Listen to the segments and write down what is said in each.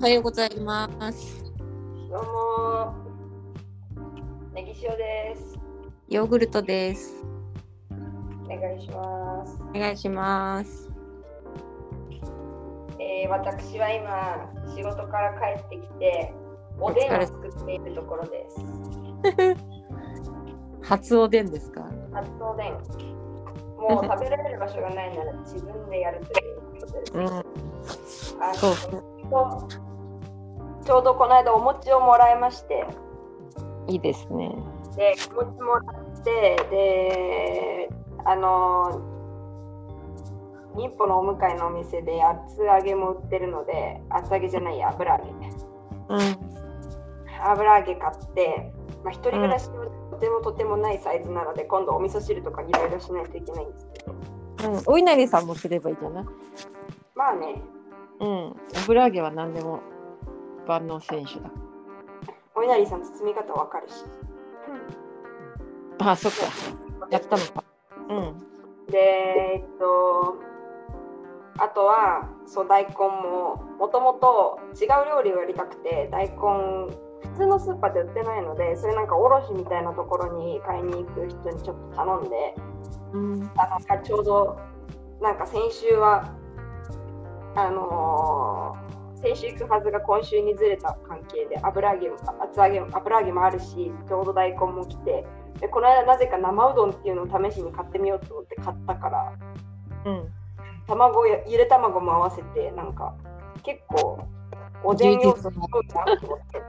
おはようございます。どうも。ネギ塩です。ヨーグルトです。お願いします。お願いします。えー、私は今仕事から帰ってきておでんを作っているところです。初おでんですか？初おでん。もう食べられる場所がないなら自分でやるということです。うん、あそうのちょうどこの間お餅をもらいまして、いいですね。で、お餅もらって、で、あの、日歩のお向かいのお店で厚揚げも売ってるので、厚揚げじゃないや、油揚げ。うん、油揚げ買って、まあ、一人暮らしのとてもとてもないサイズなので、今度お味噌汁とかいろいろしないといけないんですけど、うん、お稲荷さんもすればいいじゃない？まあね、うん、油揚げは何でも万能選手だ。お稲荷さん包み方わかるし。あ、そっか。やったのか。うん、で、えっと、あとは、そう、大根も、もともと違う料理をやりたくて、大根、普通のスーパーで売ってないので、それなんか卸みたいなところに買いに行く人にちょっと頼んで、うん、あのちょうど、なんか先週は、あのー先週行くはずが今週にずれた関係で油揚げも厚揚げも油揚げもあるしちょうど大根も来てでこの間なぜか生うどんっていうのを試しに買ってみようと思って買ったからうん、卵やゆで卵も合わせてなんか結構おでん用すごいなと思って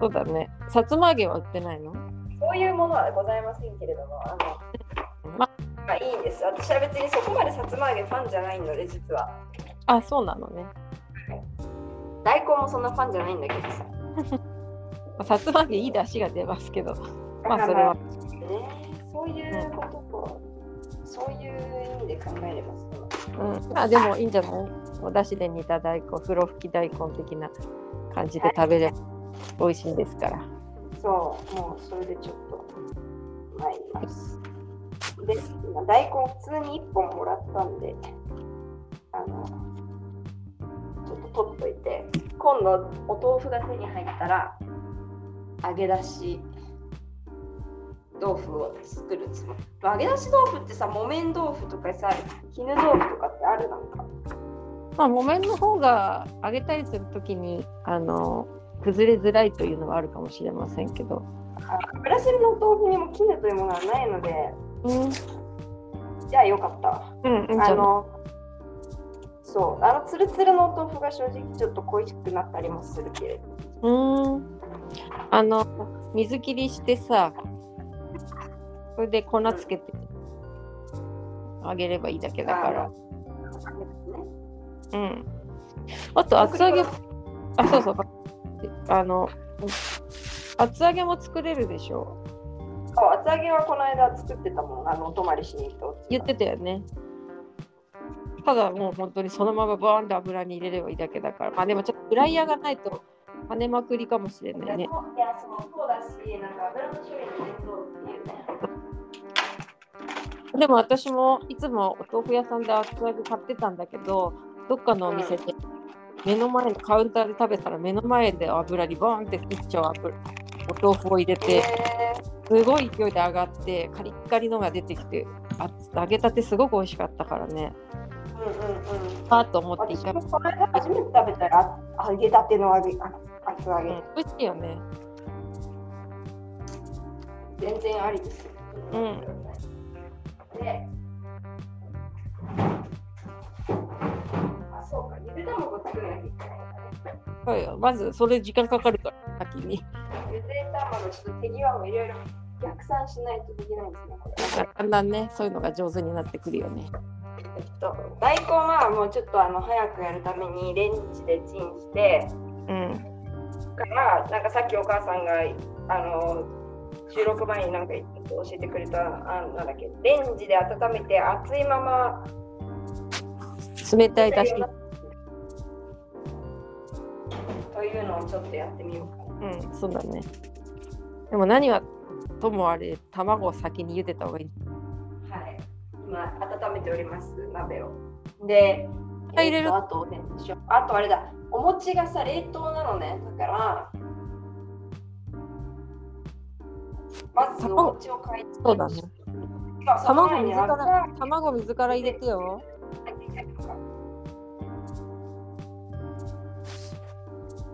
そうだね。さつま揚げは売ってないの？そういうものはございませんけれどもあのままあいいんです私は別にそこまでさつま揚げファンじゃないので実はあ、そうなのね。大根もそんなファンじゃないんだけどささつま揚げいい出汁が出ますけど。まあそれはね、そういうことと、そういう意味で考えればそううん、あでもいいんじゃない？お出汁で煮た大根風呂吹き大根的な感じで食べれば美味しいんですから。そう、もうそれでちょっと参ります。で、今大根普通に1本もらったんで、あの、取っといて、今度お豆腐が手に入ったら、揚げ出し豆腐を作るつもり。揚げ出し豆腐ってさ、木綿豆腐とかさ、絹豆腐とかってあるなんか。まあ木綿の方が揚げたりするときにあの崩れづらいというのはあるかもしれませんけど。あブラジルの豆腐にも絹というものはないので、うん、じゃあよかったわ。うん、いいんあの、そう、あのツルツルのお豆腐が正直ちょっと恋しくなったりもするけれど。うん。あの水切りしてさ、それで粉つけて揚げればいいだけだから。ね、うん。あと厚揚げ、あ、そうそう。あの、厚揚げも作れるでしょ？そう厚揚げはこの間作ってたもん、あのお泊まりしに行った言ってたよね。ただもう本当にそのままバーンと油に入れればいいだけだから。まあでもちょっとフライヤーがないと跳ねまくりかもしれないね。そうだし、なんか油の処理も面倒っていうね。でも私もいつもお豆腐屋さんで厚揚げ買ってたんだけど、どっかのお店で目の前のカウンターで食べたら目の前で油にバーンって一丁油お豆腐を入れて、すごい勢いで上がってカリッカリのが出てきて揚げたてすごく美味しかったからね、うんうんうん。あーと思って一回、私もこの間初めて食べたらあ揚げたての揚げあ厚揚げ、うん、美味しいよね全然ありですよ。うんで、あ、そうか、ゆで卵作らなきゃいけないんだね。そうよまずそれ時間かかるから先にゆで卵ちょっと手際をいろいろ逆算しないとできないんですね、これ。だんだんねそういうのが上手になってくるよねえっと、大根はもうちょっとあの早くやるためにレンジでチンして、うん。から、なんかさっきお母さんがあの収録前になんか教えてくれた、あなんだっけ、レンジで温めて熱いまま冷たいだし。というのをちょっとやってみようかな。うんそうだね。でも何はともあれ卵を先に茹でた方がいいはい。今、温めております、鍋を。で、入れる？えーとあと。あとあれだ、お餅がさ、冷凍なのね。だから、まずお餅を買いそうだね。卵水から油卵水から入れてよ。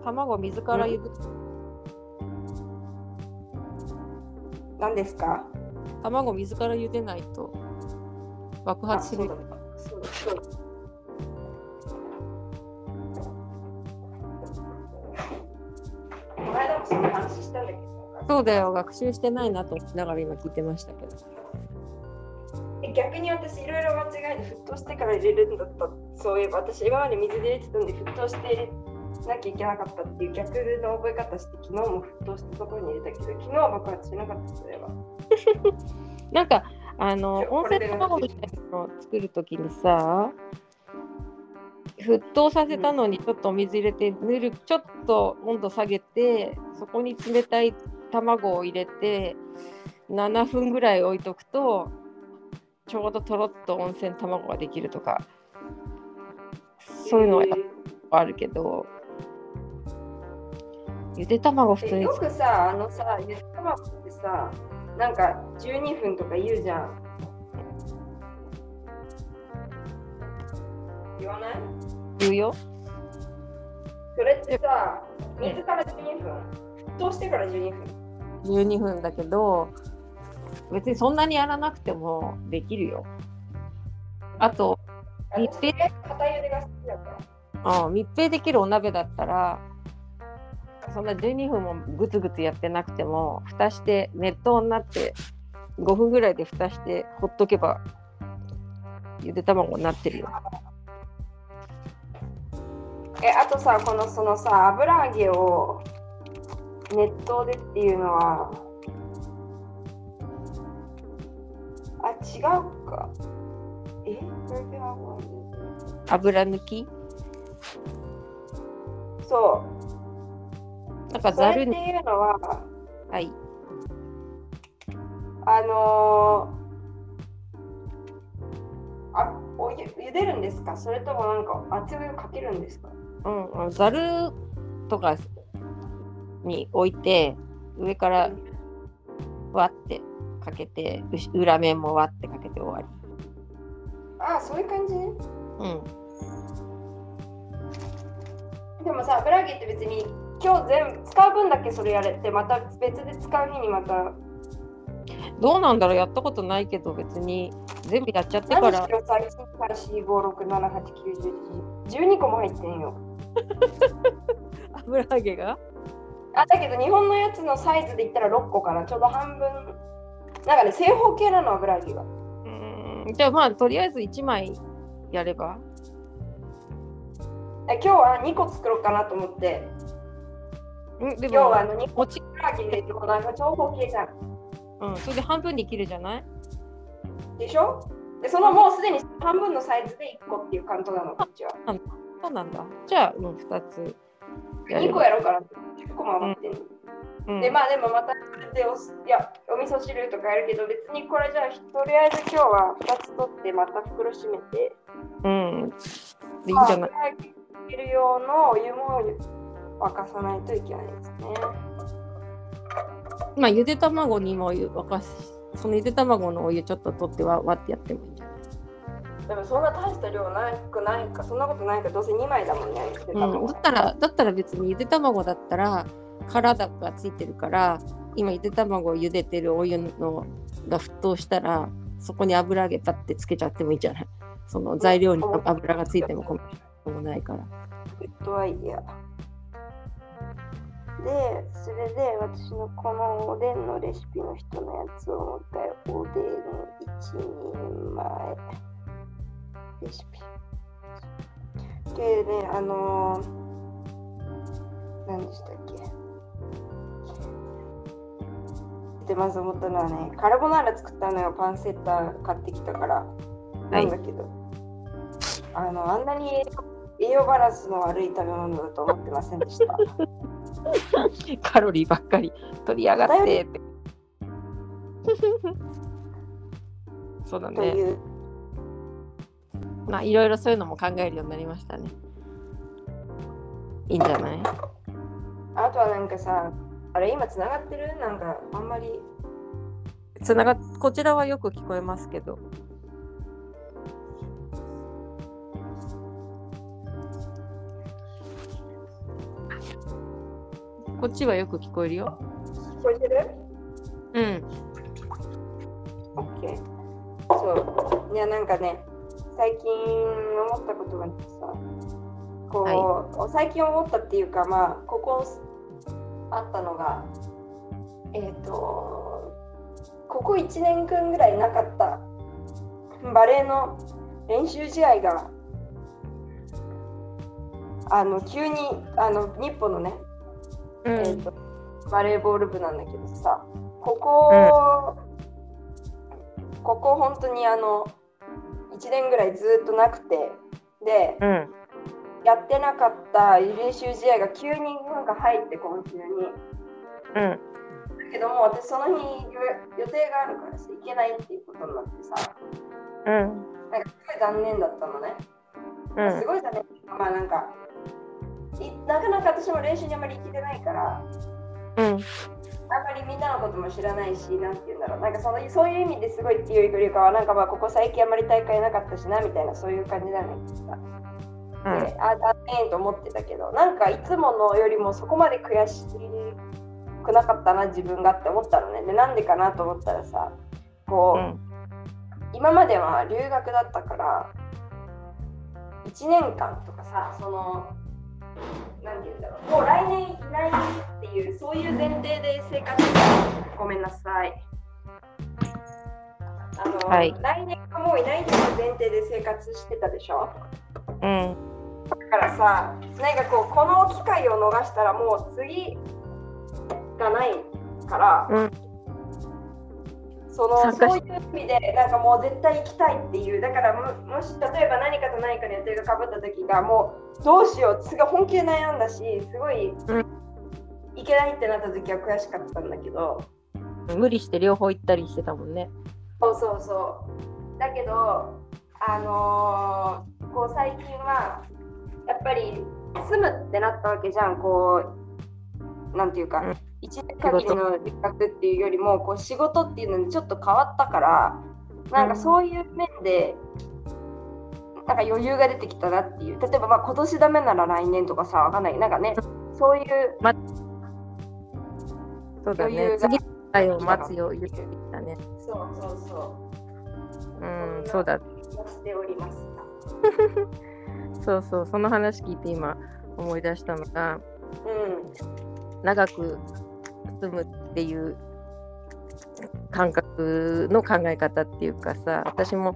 卵水から茹で何ですか？卵水から茹でないと爆あ発するそうだ。よ、学習してないなと思いながら今聞いてましたけど。え逆に私いろいろ間違えて沸騰してから入れるんだったそういえば私今まで水で入れてたんで沸騰して入れなきゃいけなかったっていう逆の覚え方して昨日も沸騰したところに入れたけど昨日は爆発しなかったそれは なんか、あの、温泉卵みたいなのを作るときにさ、沸騰させたのにちょっとお水入れて、ぬるちょっと温度下げて、そこに冷たい卵を入れて、7分ぐらい置いとくと、ちょうどとろっと温泉卵ができるとか、そういうのはあるけど、ゆで卵普通にえよくさあのさゆで卵ってさなんか12分とか言うじゃん。言わない？言うよ。それってさ水から12分。沸騰してから12分。12分だけど別にそんなにやらなくてもできるよ。あと、密閉。片茹でが好きだから。うん、密閉できるお鍋だったらそんな12分もグツグツやってなくても蓋して熱湯になって5分ぐらいで蓋してほっとけばゆで卵になってるよ。え、あとさ、このそのさ、油揚げを熱湯でっていうのは、あ、違うか。えこれでは油抜き？そなんかう。それっていうのは、はい、あのー、あ、お湯茹でるんですか？それともなんか熱いお湯かけるんですか？うん、ざるとかに置いて上からわってかけて裏面もわってかけて終わり。あ、そういう感じ？ね。うんでもさ、油揚げって別に今日全部使う分だけそれやれて、また別で使う日にまたどうなんだろうやったことないけど別に全部やっちゃってか何らしろさ、1、2、3、4、5、6、7、8、9、10、12個も入ってんよ。油揚げが？あ、だけど日本のやつのサイズで言ったら6個かな。ちょうど半分。なんかね、正方形なの、油揚げが。うーんじゃあまあとりあえず1枚やればえ今日は2個作ろうかなと思って。うんで今日はあもの2個もち、油揚げでなんか長方形じゃん。うん、それで半分に切るじゃない？でしょ？で、そのもうすでに半分のサイズで1個っていう感じなの、こっちは。そうなんだ。じゃあ、うん、2つ。やれ2個ばやろうかな。10個も余ってんの。うん。で、まあでもまたでおすいやお味噌汁とかやるけど、別にこれじゃあとりあえず今日は2つ取って、また袋閉めて、うん。でいいんじゃない？まある用のお湯も沸かさないといけないですね。まあゆで卵にも沸かしそのゆで卵のお湯ちょっと取ってわわってやってもいいんじゃない？でもそんな大した量なくないか、そんなことないか、どうせ2枚だもんね。うん、卵だったらだったら別にゆで卵だったら殻がついてるから今ゆで卵を茹でてるお湯のが沸騰したらそこに油揚げパッてつけちゃってもいいんじゃない？その材料に油がついても困るもないから。グッドアイディア。で、それで私のこのおでんのレシピの人のやつをもう一回、おでん1人前レシピ。でね、あのー、何でしたっけで、まず思ったのはね、カルボナーラ作ったのよ、パンセッター買ってきたから。なんだけど、あの、あんなに栄養バランスの悪い食べ物だと思ってませんでした。カロリーばっかり取りやがってって。そうだね。まあいろいろそういうのも考えるようになりましたね。いいんじゃない？あとはなんかさ、あれ今つながってる？なんかあんまり。つながこちらはよく聞こえますけど。こっちはよく聞こえるよ。聞こえてる？うん。オッケー。そう。いや、なんかね、最近思ったことがあってさ、こう、最近思ったっていうか、まあ、ここあったのが、えっ、と、ここ1年間ぐらいなかったバレーの練習試合が、あの急にあの日本のね、うえーとバレーボール部なんだけどさここ、ここ本当にあの1年ぐらいずっとなくてでうん。やってなかった練習試合が急になんか入って今週にうん。だけども私その日予予定があるからさ行けないっていうことになってさうん。なんかすごい残念だったのね、うんす。ごい残念まあなんかいなかなか私も練習にあまり行けてないからうん。あんまりみんなのことも知らないし、なんて言うんだろう、なんかそのそういう意味ですごいっていうよりかは、なんかまあここ最近あんまり大会なかったしなみたいな、そういう感じだけどさ。うんで、あ、残念と思ってたけど、なんかいつものよりもそこまで悔しくなかったな、自分がって思ったのね。で、なんでかなと思ったらさ、こう、うん。今までは留学だったから1年間とかさそのなんて言うんだろう。もう来年いないっていうそういう前提で生活。してたごめんなさい。あの、はい。来年がもういないっていう前提で生活してたでしょ？うん。だからさなんかこうこの機会を逃したらもう次がないから、うんそのそういう意味でなんかもう絶対行きたいっていうだからももし例えば何かと何かの予定がかぶった時がもうどうしようすごい本気で悩んだしすごい、うん。行けないってなった時は悔しかったんだけど。無理して両方行ったりしてたもんね。そうそうそう。だけどあのーこう最近はやっぱり住むってなったわけじゃんこうなんていうか、うん一年限りの留学っていうよりもこう仕事っていうのにちょっと変わったからなんかそういう面で、なんか余裕が出てきたなっていう例えばまあ今年ダメなら来年とかさわかんないなんかねそういうそうだね。次の回を待つよう言ってきたね。そうそうそううん、そうだ。しております。そうそう、その話聞いて今思い出したのが、うん長く住むっていう感覚の考え方っていうかさ、私も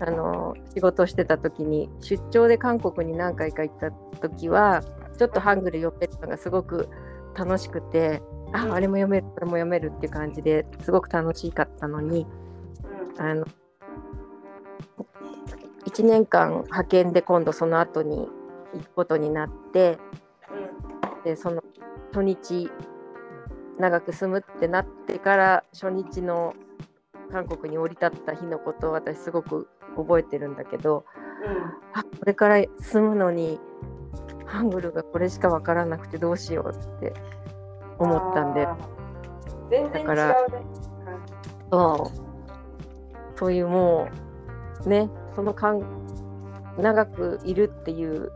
あの仕事してた時に出張で韓国に何回か行った時はちょっとハングル読めるのがすごく楽しくてああれも読めるこれも読めるっていう感じですごく楽しかったのにあの1年間派遣で今度その後に行くことになってでその初日長く住むってなってから初日の韓国に降り立った日のことを私すごく覚えてるんだけどあこれから住むのにハングルがこれしか分からなくてどうしようって思ったんで。全然違うね。だからそう。そういうもうねその間長くいるっていう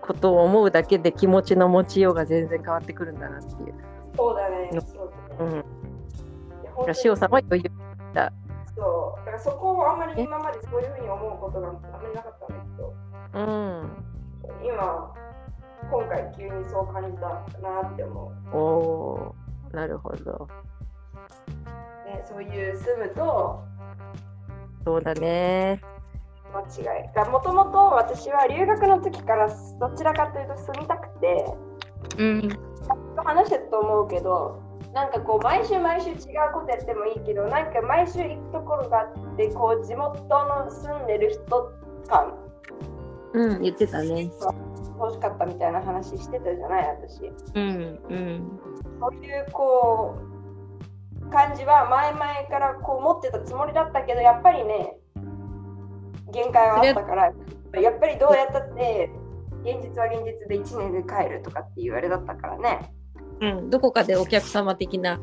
ことを思うだけで気持ちの持ちようが全然変わってくるんだなっていう。そうだね。のそうだね。うん、塩さんは余裕だ。そう。だからそこをあんまり今までそういうふうに思うことがあんまりなかったんだけど、うん。今、今回急にそう感じたなって思う。おおーなるほど。ね、そういう住むとそうだね。間違い。もともと私は留学の時からどちらかというと住みたくて、うん。話しと思うけどなんかこう毎週毎週違うことやってもいいけどなんか毎週行くところがあってこう地元の住んでる人感うん、言ってたね。欲しかったみたいな話してたじゃない私うん、うん。そういうこう感じは前々からこう持ってたつもりだったけどやっぱりね限界はあったから、やっぱりどうやったって、現実は現実で1年で帰るとかっていうあれだったからね、うん、どこかでお客様的な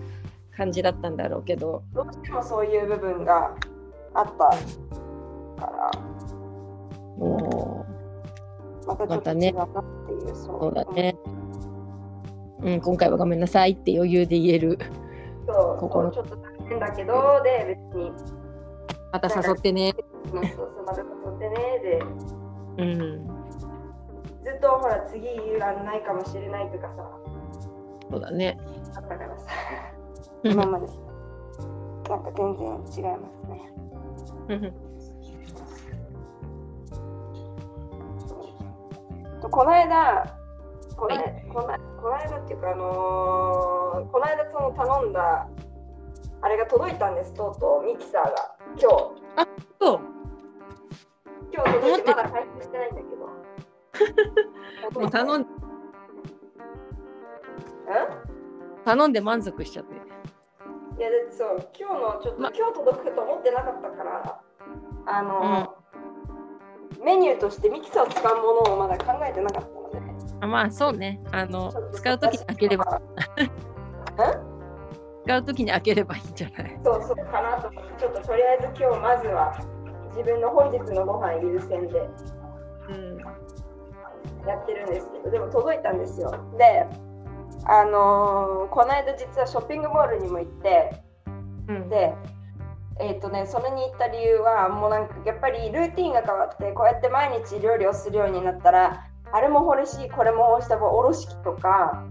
感じだったんだろうけど、どうしてもそういう部分があったから、もまたちょっとまたね。違うなっていう、そそうだね。うん、今回はごめんなさいって余裕で言える。そう心。ちょっと大変だけど、で、別に、また誘ってね。そうそうまた誘ってね、で、うん、ずっとほら、次がないかもしれないとかさ、そうだね。あったからさ、今までなんか全然違いますね。うんとこの間、この,、このこの間っていうか、あのーこの間その頼んだあれが届いたんです、とうとうミキサーが今日。そう。今日届いてまだ開封してないんだけど。もう頼ん頼んで満足しちゃって。いや、だってそう、今日のちょっと、ま今日届くと思ってなかったから、あのーメニューとしてミキサーを使うものをまだ考えてなかったので。あまあそうね。あの使うときに開ければ、うん 使うときに開ければいいんじゃない？そうそうかなとちょっととりあえず今日まずは自分の本日のご飯優先でうん。やってるんですけど、でも届いたんですよ。で、あのーこの間実はショッピングモールにも行って、うん、で、えっ、とね、それに行った理由は、もうなんかやっぱりルーティンが変わって、こうやって毎日料理をするようになったら、あれも欲しい、これも欲しい、おろし器とか、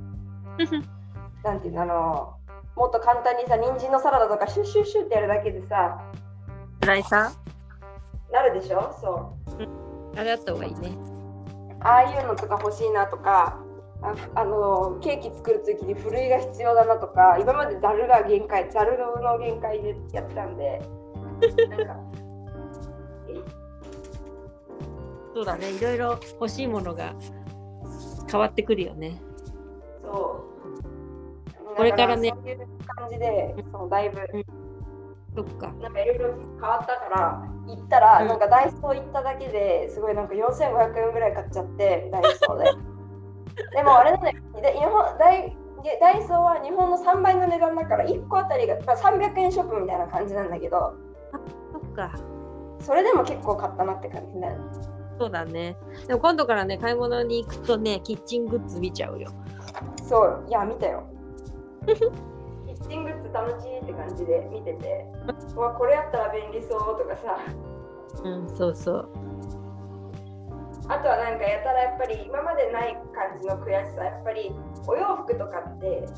なんていうの、あのもっと簡単にさ、人参のサラダとかシュッシュッシュッってやるだけでさ、スライサなるでしょ？そう。ーあれあった方がいいね。ああいうのとか欲しいなとか、ああのケーキ作るときにふるいが必要だなとか、今までざるが限界、ざるの限界でやってたんで、なんか、そうだね。いろいろ欲しいものが変わってくるよね。そう。これからねだそういう感じで、そうだいぶ、そっか。なんかいろいろ変わったから、行ったら、うんなんかダイソー行っただけですごいなんか4500円ぐらい買っちゃって、ダイソーで。でもあれなんだよ、で日本ダイでダイソーは日本の3倍の値段だから、1個あたりが、まあ、300円ショップみたいな感じなんだけど、そっか。それでも結構買ったなって感じだよね。そうだね。でも今度からね、買い物に行くとね、キッチングッズ見ちゃうよ。そう、いや、見たよ。キッチングッズ楽しいって感じで見てて、うわ、これやったら便利そうとかさ、うん、そうそう。あとはなんかやたらやっぱり今までない感じの悔しさ、やっぱりお洋服とかって、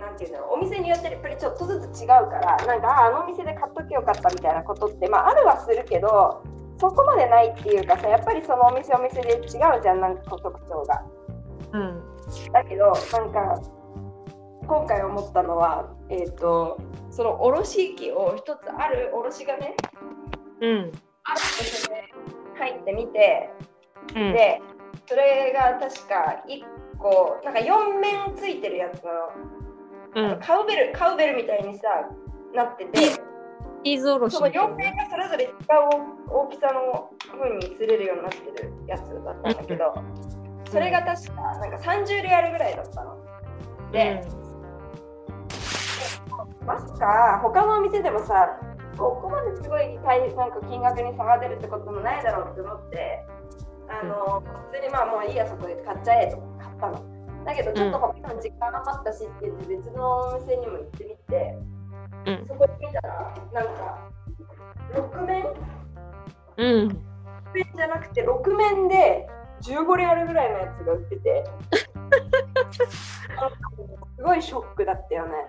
なんていうんだろう、お店によってやっぱりちょっとずつ違うから、なんかああのお店で買っとけよかったみたいなことって、まああるはするけど、そこまでないっていうかさ、やっぱりそのお店お店で違うじゃん、なんか特徴が。うん。だけど、なんか今回思ったのは、えっ、と、そのおろし器を一つあるおろしがね、うん。あるお店で入ってみて、うん。で、それが確か1個、なんか4面ついてるやつの、うん。カウベル、カウベルみたいにさ、なってて、チーズおろしそのみたいな4面がそれぞれ違う大きさの風に釣れるようになってるやつだったんだけど、それが確かなんか30リアルぐらいだったの。で、まさか他のお店でもさ、ここまですごい大なんか金額に差が出るってこともないだろうって思って、あの普通にまあもういいやそこで買っちゃえと買ったの。だけどちょっと他にも時間が余ったしって言って別のお店にも行ってみて、うん。そこで見たらなんか6面？うん。6面じゃなくて6面で15リアルぐらいのやつが売ってて すごいショックだったよね。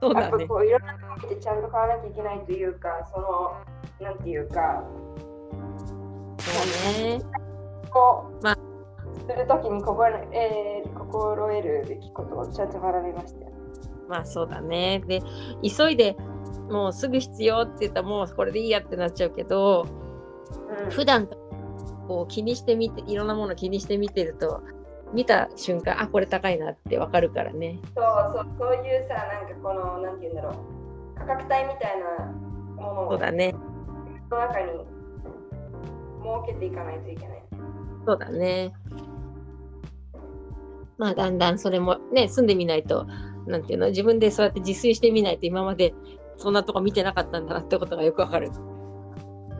やっぱそうだね。こういろんなとこ見てちゃんと買わなきゃいけないというか、その、なんていうか、そうね。こう、まあするときに心,、えー心得るべきことをちゃんと学びましたよ。まあそうだね。で、急いでもうすぐ必要って言ったらもうこれでいいやってなっちゃうけど、うん、普段こう気にしてみて、いろんなもの気にして見てると、見た瞬間、あ、これ高いなってわかるからね。そうそう、そういうさ、なんかこの、なんていうんだろう、価格帯みたいなものをそうだね。の中に設けていかないといけない。そうだね。まあだんだんそれもね住んでみないとなんていうの自分でそうやって自炊してみないと今までそんなとこ見てなかったんだなってことがよくわかる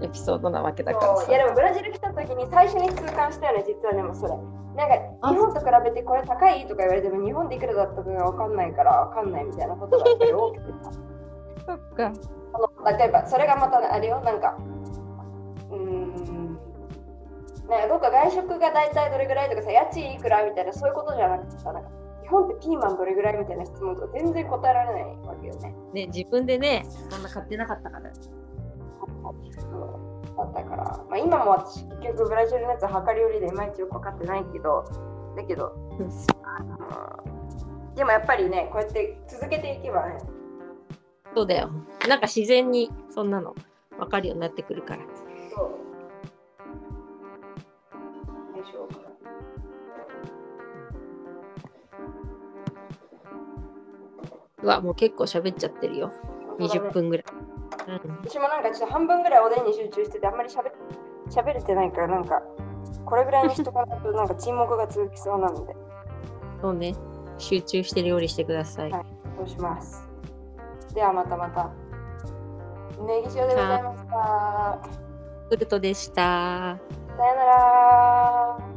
エピソードなわけだからいやでもブラジル来た時に最初に痛感したよね、実はでもそれ。なんかあ日本と比べてこれ高いとか言われても日本でいくらだったかが分かんないから分かんないみたいなことがやっぱり多くてさ。そっかあの例えばそれがまたあれよ、なんか、うーん、なんかどっか外食が大体どれぐらいとかさ、家賃いくらみたいなそういうことじゃなくてさ、なんか日本ってピーマンどれぐらいみたいな質問とか全然答えられないわけよね。ね自分でねそんな買ってなかったからだったから、まあ、今も私結局ブラジルのやつ量り売りでいまいちよく分かってないけど、だけど、あのでもやっぱりね、こうやって続けていけばね、そうだよ。なんか自然にそんなの分かるようになってくるから。そう。よいしょうわもう結構喋っちゃってるよ。20分ぐらい、うん、私もなんかちょっと半分ぐらいおでんに集中しててあんまりしゃべしゃべれてないからなんかこれぐらいにしとかないとなんか沈黙が続きそうなので。そうね。集中して料理してください、はい。そうします。ではまたまた。ネギ塩でございました。ウルトでした。さよなら